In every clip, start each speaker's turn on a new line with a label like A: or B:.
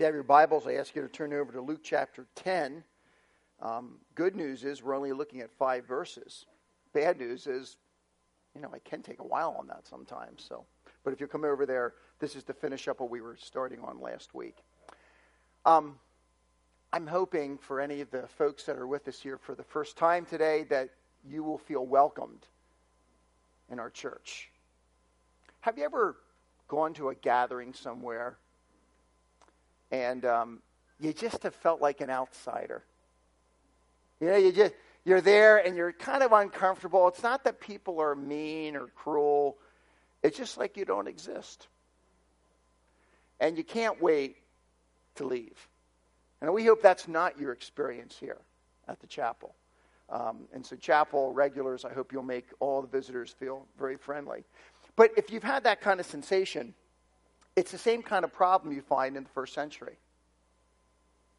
A: If you have your Bibles, I ask you to turn over to Luke chapter 10. Um, good news is we're only looking at five verses. Bad news is, you know, I can take a while on that sometimes. So, but if you come over there, this is to finish up what we were starting on last week. Um, I'm hoping for any of the folks that are with us here for the first time today that you will feel welcomed in our church. Have you ever gone to a gathering somewhere and um, you just have felt like an outsider? You know, you just you're there and you're kind of uncomfortable. It's not that people are mean or cruel. It's just like you don't exist. And you can't wait to leave. And we hope that's not your experience here at the chapel. Um, and so, chapel regulars, I hope you'll make all the visitors feel very friendly. But if you've had that kind of sensation, it's the same kind of problem you find in the first century.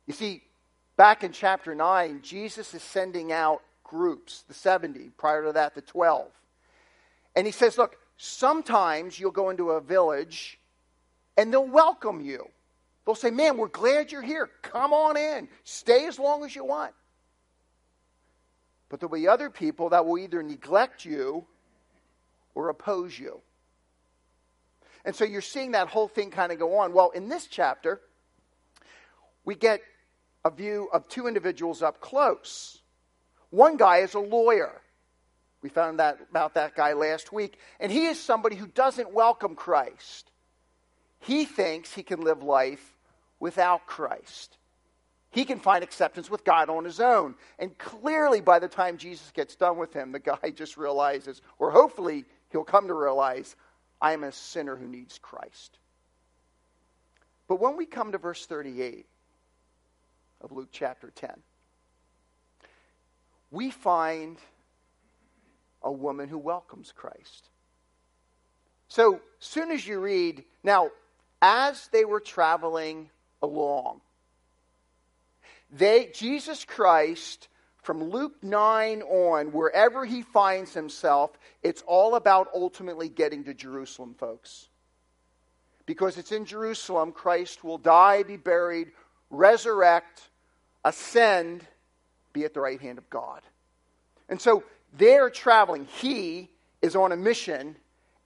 A: You see, back in chapter 9, Jesus is sending out groups, the 70, prior to that, the 12. And he says, Look, sometimes you'll go into a village and they'll welcome you. They'll say, Man, we're glad you're here. Come on in. Stay as long as you want. But there'll be other people that will either neglect you or oppose you. And so you're seeing that whole thing kind of go on. Well, in this chapter, we get a view of two individuals up close. One guy is a lawyer. We found that about that guy last week. And he is somebody who doesn't welcome Christ. He thinks he can live life without Christ. He can find acceptance with God on his own. And clearly, by the time Jesus gets done with him, the guy just realizes, or hopefully he'll come to realize, I am a sinner who needs Christ. But when we come to verse 38 of Luke chapter 10, we find a woman who welcomes Christ. So, soon as you read, now, as they were traveling along, they, Jesus Christ, from Luke 9 on, wherever he finds himself, it's all about ultimately getting to Jerusalem, folks. Because it's in Jerusalem Christ will die, be buried, resurrect, ascend, be at the right hand of God. And so they're traveling. He is on a mission.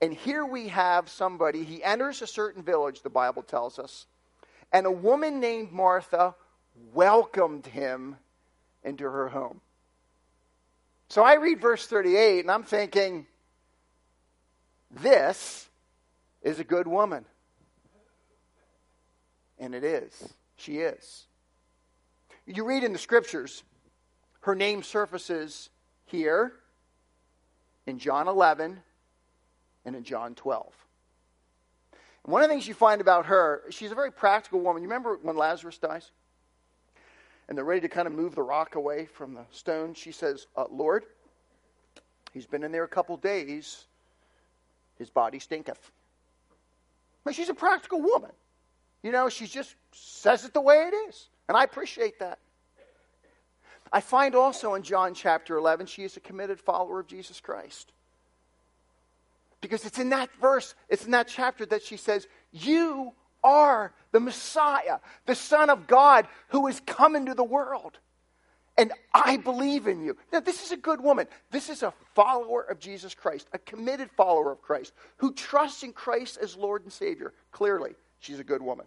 A: And here we have somebody, he enters a certain village, the Bible tells us, and a woman named Martha welcomed him into her home. So I read verse 38 and I'm thinking, this is a good woman. And it is. She is. You read in the scriptures, her name surfaces here in John 11 and in John 12. And one of the things you find about her, she's a very practical woman. You remember when Lazarus dies? And they're ready to kind of move the rock away from the stone, she says, uh, Lord, he's been in there a couple days. His body stinketh. But she's a practical woman. You know, she just says it the way it is. And I appreciate that. I find also in John chapter 11, she is a committed follower of Jesus Christ. Because it's in that verse, it's in that chapter that she says, You are the Messiah, the Son of God who has come into the world. And I believe in you. Now, this is a good woman. This is a follower of Jesus Christ, a committed follower of Christ, who trusts in Christ as Lord and Savior. Clearly, she's a good woman.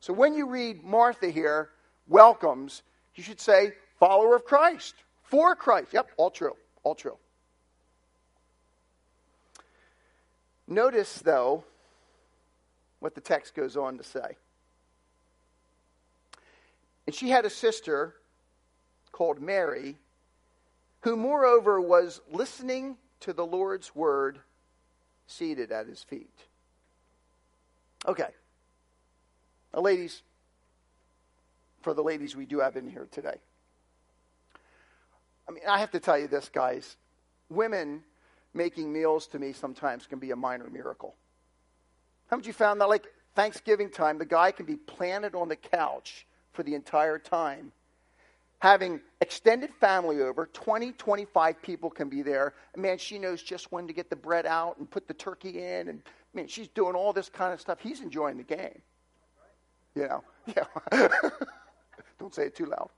A: So when you read Martha here, welcomes, you should say, follower of Christ, for Christ. Yep, all true, all true. Notice, though, what the text goes on to say. And she had a sister called Mary, who, moreover, was listening to the Lord's word seated at his feet. Okay. Now, ladies, for the ladies we do have in here today. I mean, I have to tell you this, guys. Women making meals to me sometimes can be a minor miracle. Haven't you found that, like Thanksgiving time, the guy can be planted on the couch for the entire time, having extended family over, 20, 25 people can be there. Man, she knows just when to get the bread out and put the turkey in. And man, she's doing all this kind of stuff. He's enjoying the game. You know, yeah. Don't say it too loud.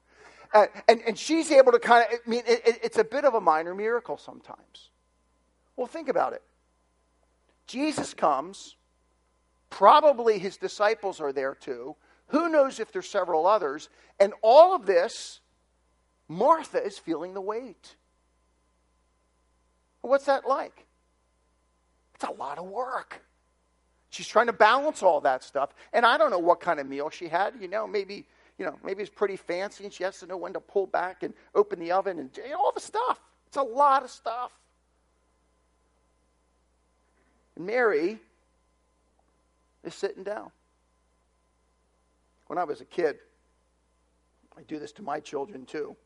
A: Uh, and, and she's able to kind of, I mean, it, it, it's a bit of a minor miracle sometimes. Well, think about it. Jesus comes, probably his disciples are there too. Who knows if there's several others? And all of this, Martha is feeling the weight. What's that like? It's a lot of work. She's trying to balance all that stuff. And I don't know what kind of meal she had. You know, maybe, you know, maybe it's pretty fancy and she has to know when to pull back and open the oven and you know, all the stuff. It's a lot of stuff. And Mary is sitting down. When I was a kid, I do this to my children too.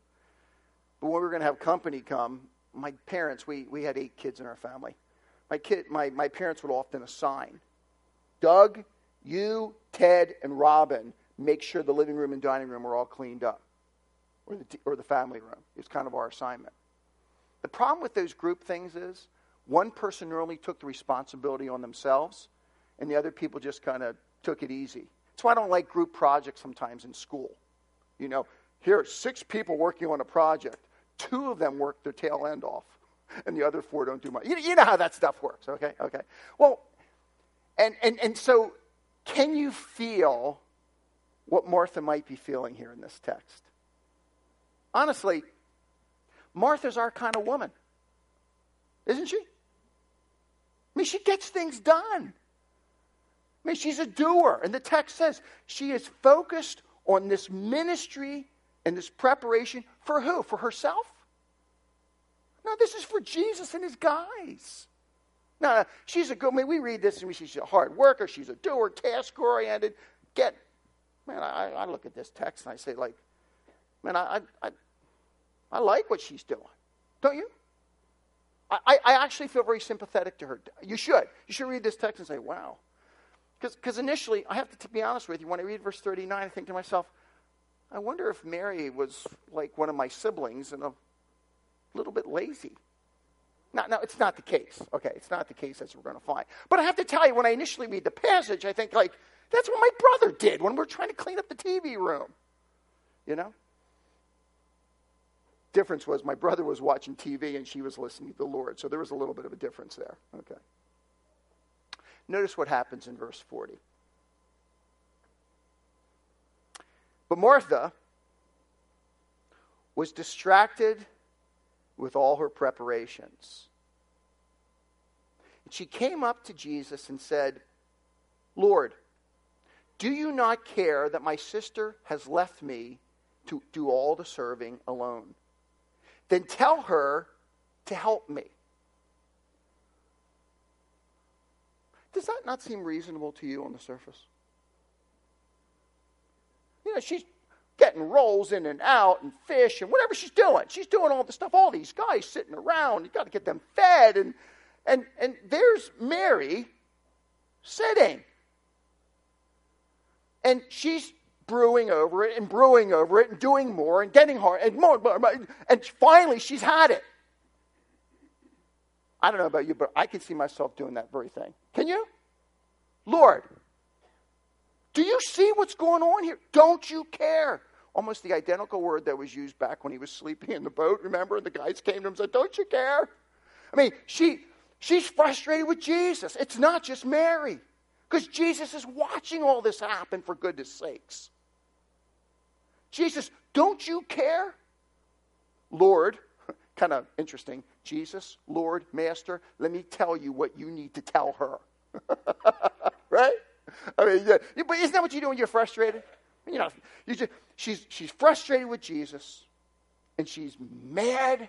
A: But when we were going to have company come, my parents, we, we had eight kids in our family. My, kid, my, my parents would often assign Doug, you, Ted, and Robin make sure the living room and dining room are all cleaned up, or the, or the family room. It's kind of our assignment. The problem with those group things is one person normally took the responsibility on themselves, and the other people just kind of took it easy. That's why I don't like group projects sometimes in school. You know, here are six people working on a project. Two of them work their tail end off, and the other four don't do much. You, you know how that stuff works, okay? Okay. Well, and, and, and so can you feel what Martha might be feeling here in this text? Honestly, Martha's our kind of woman, isn't she? I mean, she gets things done. I mean, she's a doer. And the text says she is focused on this ministry and this preparation for who? For herself? No, this is for Jesus and his guys. No, she's a good, I mean, we read this and she's a hard worker, she's a doer, task oriented. Get, man, I, I look at this text and I say, like, man, I, I, I like what she's doing. Don't you? I, I actually feel very sympathetic to her. You should. You should read this text and say, wow. Because initially, I have to, be honest with you, when I read verse 39, I think to myself, I wonder if Mary was like one of my siblings and a little bit lazy. Now, now, it's not the case. Okay, it's not the case as we're going to find. But I have to tell you, when I initially read the passage, I think, like, that's what my brother did when we're trying to clean up the TV room. You know? Difference was my brother was watching TV and she was listening to the Lord. So there was a little bit of a difference there. Okay. Notice what happens in verse 40. But Martha was distracted with all her preparations. And she came up to Jesus and said, Lord, do you not care that my sister has left me to do all the serving alone? Then tell her to help me. Does that not seem reasonable to you on the surface? You know, she's getting rolls in and out and fish and whatever she's doing. She's doing all the stuff. All these guys sitting around. You got to get them fed. And, and, and there's Mary sitting. And she's brewing over it and brewing over it and doing more and getting hard and more. And finally, she's had it. I don't know about you, but I can see myself doing that very thing. Can you? Lord, do you see what's going on here? Don't you care? Almost the identical word that was used back when he was sleeping in the boat, remember? And the guys came to him and said, Don't you care? I mean, she, she's frustrated with Jesus. It's not just Mary, because Jesus is watching all this happen for goodness sakes. Jesus, don't you care? Lord, kind of interesting. Jesus, Lord, Master, let me tell you what you need to tell her. right? I mean, yeah. but isn't that what you do when you're frustrated? You know, you just, she's, she's frustrated with Jesus, and she's mad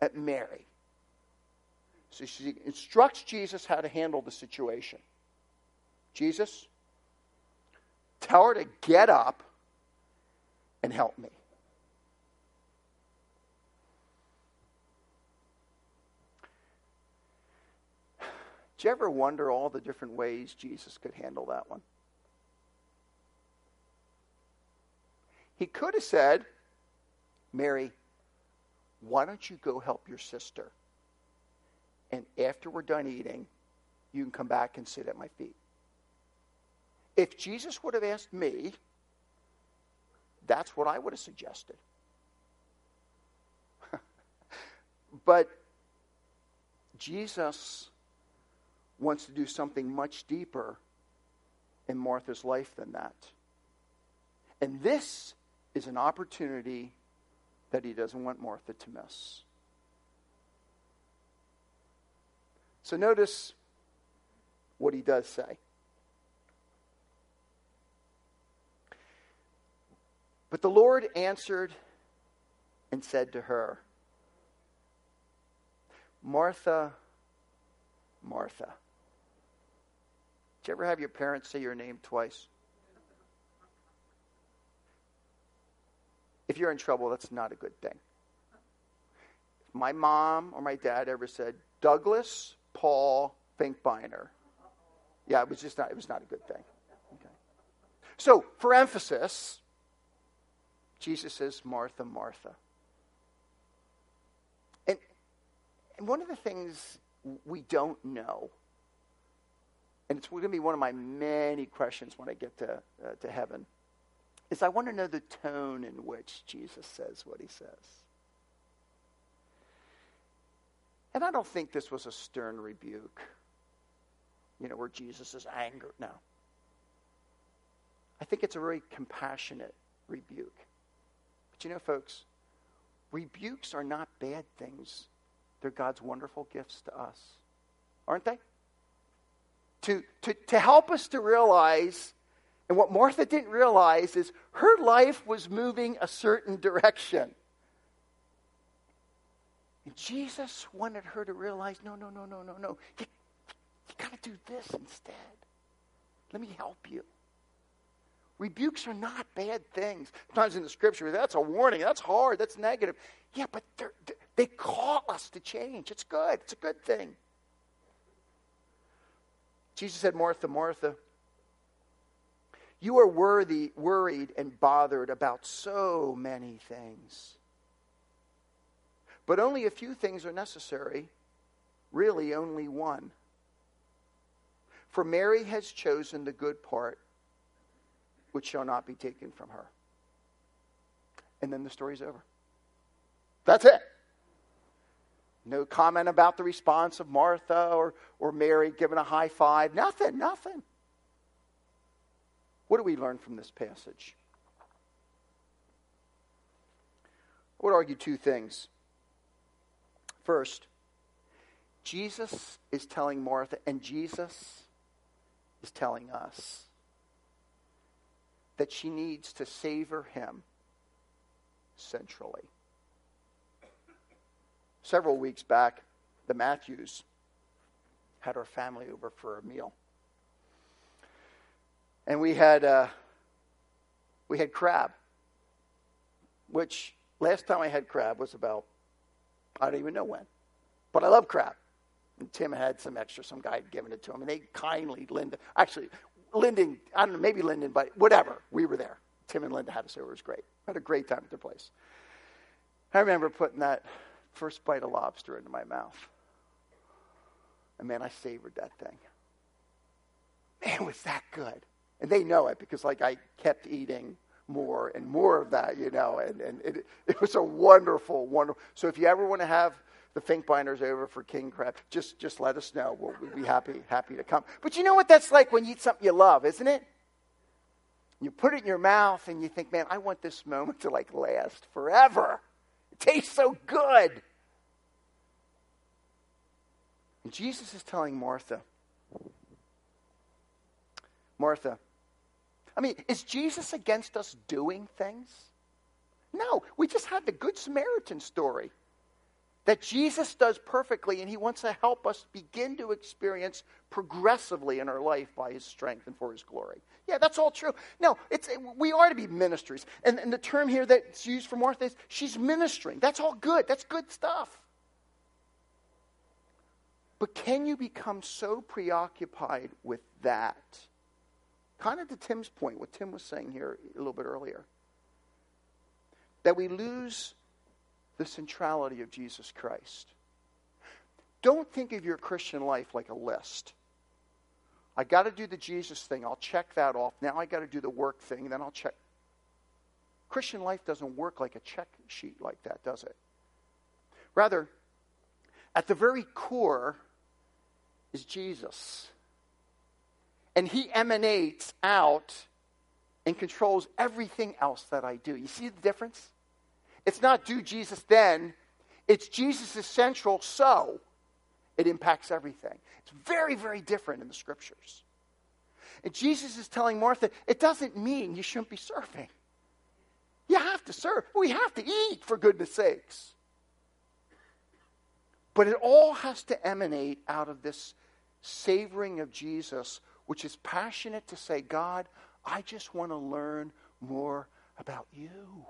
A: at Mary. So she instructs Jesus how to handle the situation. Jesus, tell her to get up and help me. Do you ever wonder all the different ways Jesus could handle that one? He could have said, Mary, why don't you go help your sister? And after we're done eating, you can come back and sit at my feet. If Jesus would have asked me, that's what I would have suggested. but Jesus wants to do something much deeper in Martha's life than that. And this is an opportunity that he doesn't want Martha to miss. So notice what he does say. But the Lord answered and said to her, Martha, Martha. You ever have your parents say your name twice? If you're in trouble, that's not a good thing. If my mom or my dad ever said, Douglas, Paul, Finkbeiner, yeah, it was just not, it was not a good thing. Okay. So, for emphasis, Jesus says, Martha, Martha. And, and one of the things we don't know, and it's going to be one of my many questions when I get to, uh, to heaven, is I want to know the tone in which Jesus says what he says. And I don't think this was a stern rebuke, you know, where Jesus is angry. No. I think it's a very compassionate rebuke. But you know, folks, rebukes are not bad things. They're God's wonderful gifts to us, aren't they? To, to, to help us to realize, and what Martha didn't realize is her life was moving a certain direction. And Jesus wanted her to realize no, no, no, no, no, no. You, you got to do this instead. Let me help you. Rebukes are not bad things. Sometimes in the scripture, that's a warning. That's hard. That's negative. Yeah, but they call us to change. It's good. It's a good thing. Jesus said, Martha, Martha, you are worthy, worried and bothered about so many things. But only a few things are necessary, really, only one. For Mary has chosen the good part, which shall not be taken from her. And then the story's over. That's it. No comment about the response of Martha or, or Mary giving a high five. Nothing, nothing. What do we learn from this passage? I would argue two things. First, Jesus is telling Martha, and Jesus is telling us that she needs to savor him centrally. Several weeks back, the Matthews had our family over for a meal. And we had uh, we had crab, which last time I had crab was about I don't even know when. But I love crab. And Tim had some extra, some guy had given it to him. And they kindly, Linda, actually, Lyndon, I don't know, maybe Lyndon, but whatever, we were there. Tim and Linda had us over. It was great. had a great time at their place. I remember putting that first bite of lobster into my mouth. And man, I savored that thing. Man, was that good. And they know it because, like, I kept eating more and more of that, you know, and, and it, it was a wonderful, wonderful. So if you ever want to have the Finkbeiners over for king crab, just, just let us know. We'll, we'll be happy, happy to come. But you know what that's like when you eat something you love, isn't it? You put it in your mouth and you think, man, I want this moment to like last forever. Tastes so good. And Jesus is telling Martha, Martha, I mean, is Jesus against us doing things? No, we just had the Good Samaritan story that Jesus does perfectly, and he wants to help us begin to experience progressively in our life by his strength and for his glory. Yeah, that's all true. No, it's, we are to be ministers. And, and the term here that's used for Martha is she's ministering. That's all good. That's good stuff. But can you become so preoccupied with that kind of to Tim's point, what Tim was saying here a little bit earlier, that we lose the centrality of Jesus Christ. Don't think of your Christian life like a list. I got to do the Jesus thing. I'll check that off. Now I got to do the work thing. Then I'll check. Christian life doesn't work like a check sheet like that, does it? Rather, at the very core is Jesus. And he emanates out and controls everything else that I do. You see the difference? It's not do Jesus then, it's Jesus is central, so it impacts everything. It's very, very different in the scriptures. And Jesus is telling Martha, it doesn't mean you shouldn't be serving. You have to serve. We have to eat, for goodness sakes. But it all has to emanate out of this savoring of Jesus, which is passionate to say, God, I just want to learn more about you.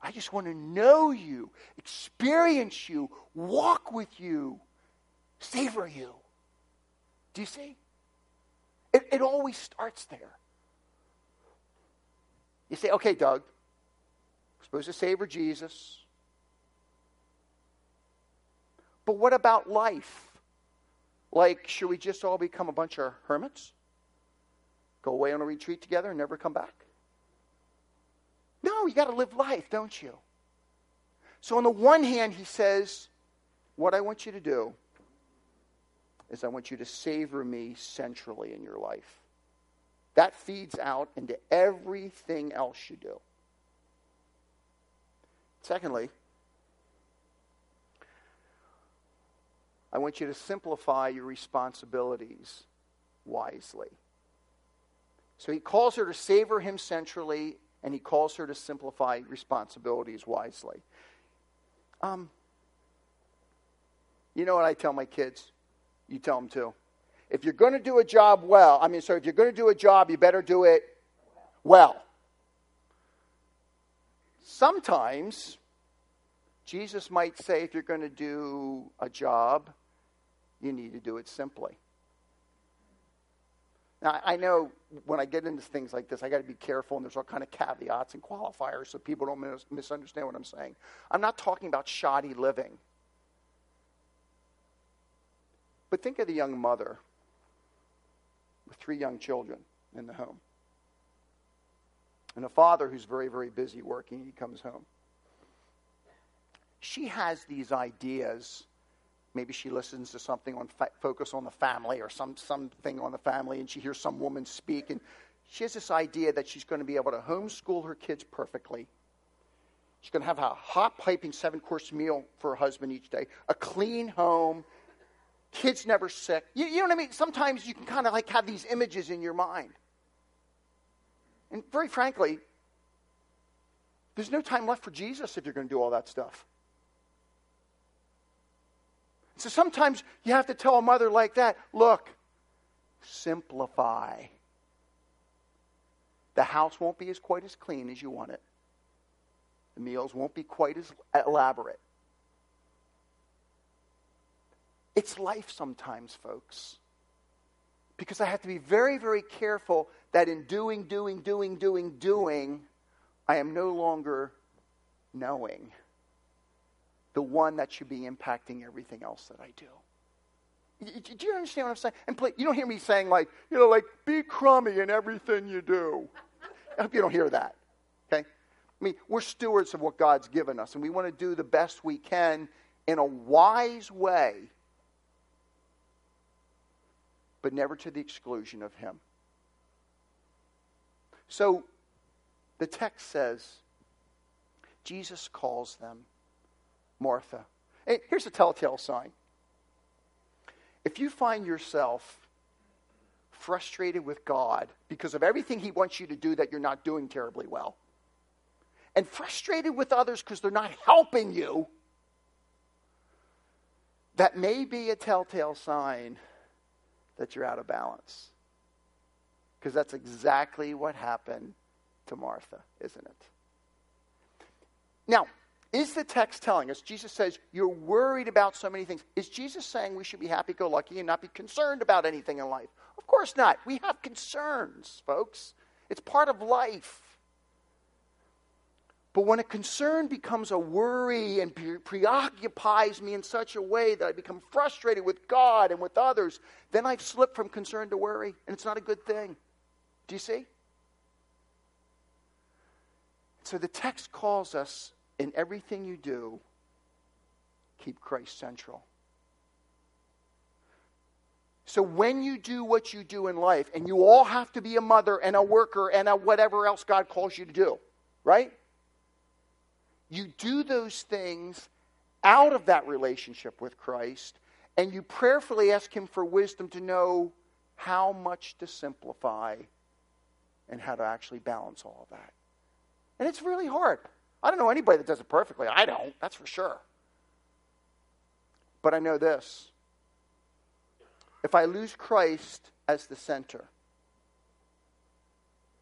A: I just want to know you, experience you, walk with you, savor you. Do you see? It, it always starts there. You say, okay, Doug, we're supposed to savor Jesus. But what about life? Like, should we just all become a bunch of hermits? Go away on a retreat together and never come back? No, you got to live life, don't you? So, on the one hand, he says, What I want you to do is I want you to savor me centrally in your life. That feeds out into everything else you do. Secondly, I want you to simplify your responsibilities wisely. So he calls her to savor him centrally, and he calls her to simplify responsibilities wisely. Um, you know what I tell my kids? You tell them too. If you're going to do a job well, I mean, so if you're going to do a job, you better do it well. Sometimes Jesus might say, if you're going to do a job, you need to do it simply. Now, I know when I get into things like this, I got to be careful, and there's all kind of caveats and qualifiers so people don't mis- misunderstand what I'm saying. I'm not talking about shoddy living. But think of the young mother with three young children in the home, and a father who's very, very busy working. He comes home she has these ideas. Maybe she listens to something on fa- focus on the family or some something on the family, and she hears some woman speak, and she has this idea that she's going to be able to homeschool her kids perfectly. She's going to have a hot piping seven course meal for her husband each day, a clean home, kids never sick. You, you know what I mean? Sometimes you can kind of like have these images in your mind. And very frankly, there's no time left for Jesus if you're going to do all that stuff. So sometimes you have to tell a mother like that look, simplify. The house won't be as quite as clean as you want it. The meals won't be quite as elaborate. It's life sometimes, folks. Because I have to be very, very careful that in doing, doing, doing, doing, doing, I am no longer knowing the one that should be impacting everything else that I do. Do you understand what I'm saying? And play, you don't hear me saying like, you know, like be crummy in everything you do. I hope you don't hear that. Okay? I mean, we're stewards of what God's given us, and we want to do the best we can in a wise way, but never to the exclusion of Him. So the text says, Jesus calls them Martha. Hey, here's a telltale sign. If you find yourself frustrated with God because of everything He wants you to do that you're not doing terribly well, and frustrated with others because they're not helping you, that may be a telltale sign that you're out of balance. Because that's exactly what happened to Martha, isn't it? Now, is the text telling us, Jesus says, you're worried about so many things. Is Jesus saying we should be happy go lucky and not be concerned about anything in life? Of course not. We have concerns, folks. It's part of life. But when a concern becomes a worry and pre- preoccupies me in such a way that I become frustrated with God and with others, then I've slipped from concern to worry, and it's not a good thing. Do you see? So the text calls us in everything you do, keep Christ central. So when you do what you do in life, and you all have to be a mother and a worker and a whatever else God calls you to do, right? You do those things out of that relationship with Christ, and you prayerfully ask Him for wisdom to know how much to simplify and how to actually balance all of that. And it's really hard. I don't know anybody that does it perfectly. I don't, that's for sure. But I know this if I lose Christ as the center,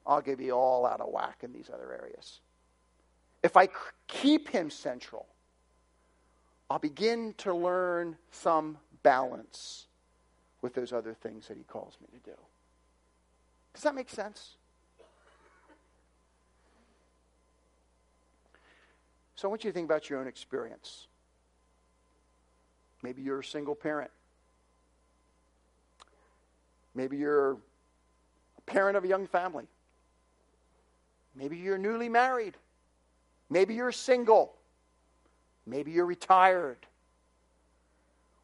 A: I'll give you all out of whack in these other areas. If I keep him central, I'll begin to learn some balance with those other things that he calls me to do. Does that make sense? So I want you to think about your own experience. Maybe you're a single parent. Maybe you're a parent of a young family. Maybe you're newly married. Maybe you're single. Maybe you're retired.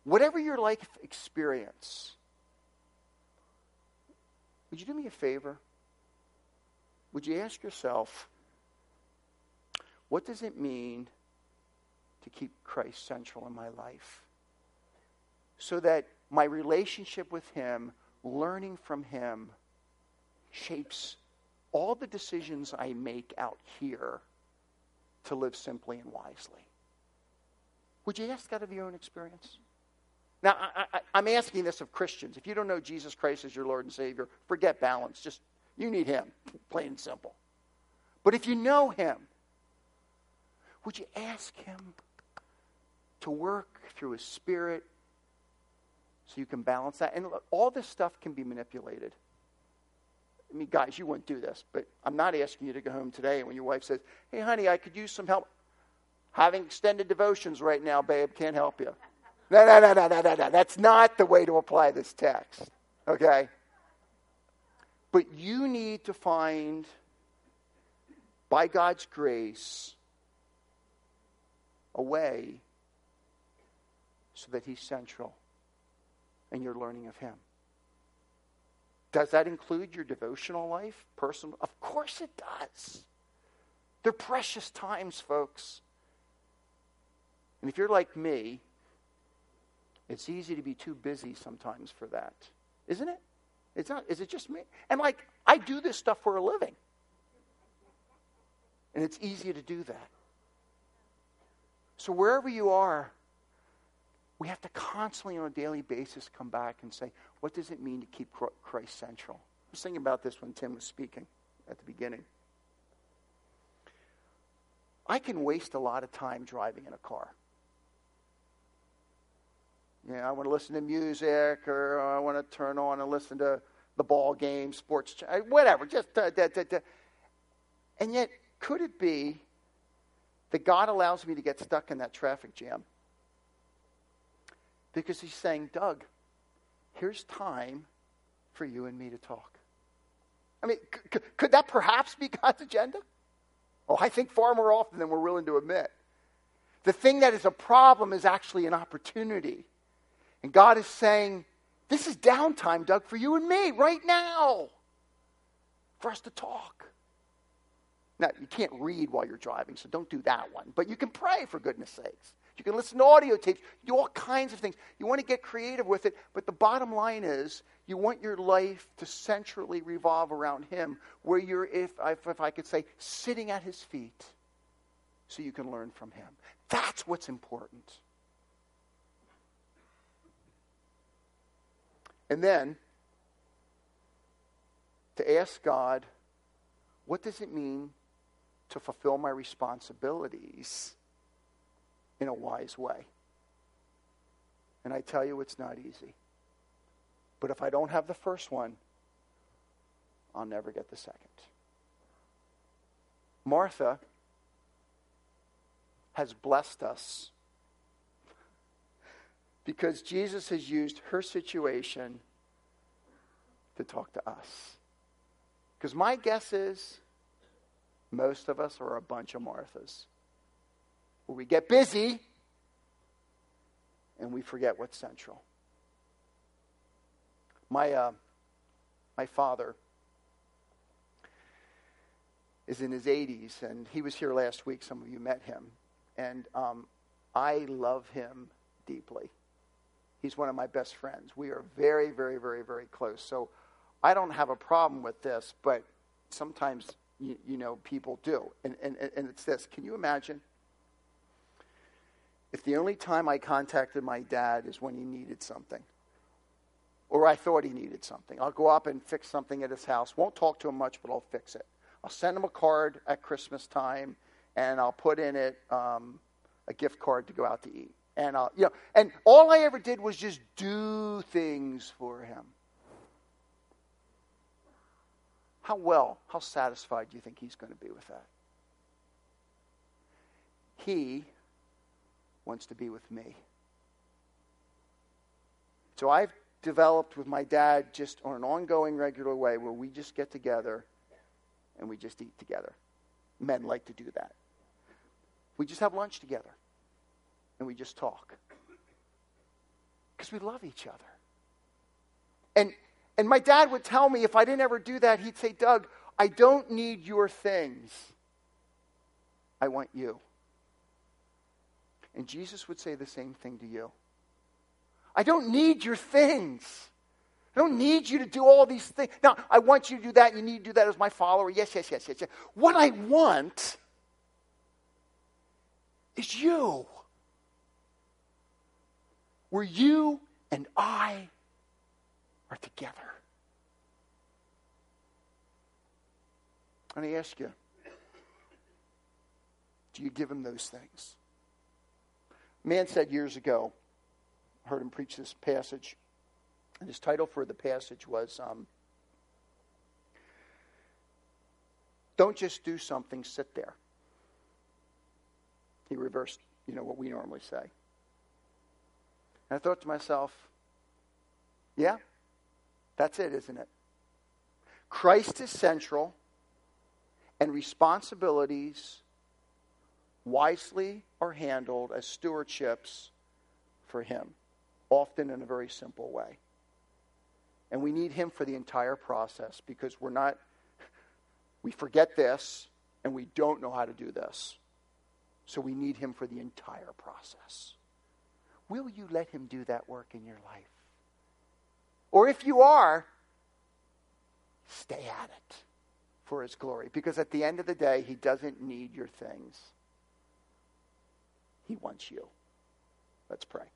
A: Whatever your life experience, would you do me a favor? Would you ask yourself, what does it mean to keep Christ central in my life? So that my relationship with Him, learning from Him, shapes all the decisions I make out here to live simply and wisely. Would you ask that of your own experience? Now, I, am asking this of Christians. If you don't know Jesus Christ as your Lord and Savior, forget balance. Just, you need Him, plain and simple. But if you know Him, would you ask Him to work through His Spirit so you can balance that? And all this stuff can be manipulated. I mean, guys, you wouldn't do this, but I'm not asking you to go home today when your wife says, Hey, honey, I could use some help. Having extended devotions right now, babe, can't help you. No, no, no, no, no, no, no. That's not the way to apply this text, okay? But you need to find, by God's grace, a way so that He's central and you're learning of Him. Does that include your devotional life, personal? Of course it does. They're precious times, folks. And if you're like me, it's easy to be too busy sometimes for that. Isn't it? It's not is it just me? And like I do this stuff for a living. And it's easy to do that. So wherever you are, we have to constantly on a daily basis come back and say, what does it mean to keep Christ central? I was thinking about this when Tim was speaking at the beginning. I can waste a lot of time driving in a car. Yeah, I want to listen to music, or I want to turn on and listen to the ball game, sports, whatever. Just uh, da, da, da. and yet, could it be that God allows me to get stuck in that traffic jam because he's saying, Doug, here's time for you and me to talk. I mean, c- could that perhaps be God's agenda? Oh, I think far more often than we're willing to admit. The thing that is a problem is actually an opportunity. And God is saying, This is downtime, Doug, for you and me right now, for us to talk. Now, you can't read while you're driving, so don't do that one. But you can pray, for goodness sakes. You can listen to audio tapes, do all kinds of things. You want to get creative with it, but the bottom line is you want your life to centrally revolve around Him, where you're, if, if I could say, sitting at His feet so you can learn from Him. That's what's important. And then to ask God, what does it mean to fulfill my responsibilities in a wise way. And I tell you, it's not easy. But if I don't have the first one, I'll never get the second. Martha has blessed us because Jesus has used her situation to talk to us. Because my guess is most of us are a bunch of Marthas. Where we get busy and we forget what's central. My, uh, my father is in his 80s, and he was here last week. Some of you met him. And um, I love him deeply. He's one of my best friends. We are very, very, very, very close. So I don't have a problem with this, but sometimes, you, you know, people do. And, and, and it's this can you imagine? If the only time I contacted my dad is when he needed something, or I thought he needed something, I'll go up and fix something at his house. Won't talk to him much, but I'll fix it. I'll send him a card at Christmas time, and I'll put in it um, a gift card to go out to eat. And I'll, you know, and all I ever did was just do things for him. How well, how satisfied do you think he's going to be with that? He wants to be with me. So I've developed with my dad just on an ongoing, regular way where we just get together and we just eat together. Men like to do that. We just have lunch together and we just talk because we love each other. And and my dad would tell me if I didn't ever do that, he'd say, Doug, I don't need your things. I want you. And Jesus would say the same thing to you. I don't need your things. I don't need you to do all these things. Now, I want you to do that. You need to do that as my follower. Yes, yes, yes, yes, yes. What I want is you. Where you and I are together. And I ask you, do you give him those things? Man said years ago, I heard him preach this passage, and his title for the passage was um, Don't just do something, sit there. He reversed, you know, what we normally say. And I thought to myself, yeah, that's it, isn't it? Christ is central, and responsibilities wisely are handled as stewardships for Him, often in a very simple way. And we need Him for the entire process because we're not, we forget this and we don't know how to do this. So we need Him for the entire process. Will you let Him do that work in your life? Or if you are, stay at it for his glory. Because at the end of the day, he doesn't need your things, he wants you. Let's pray.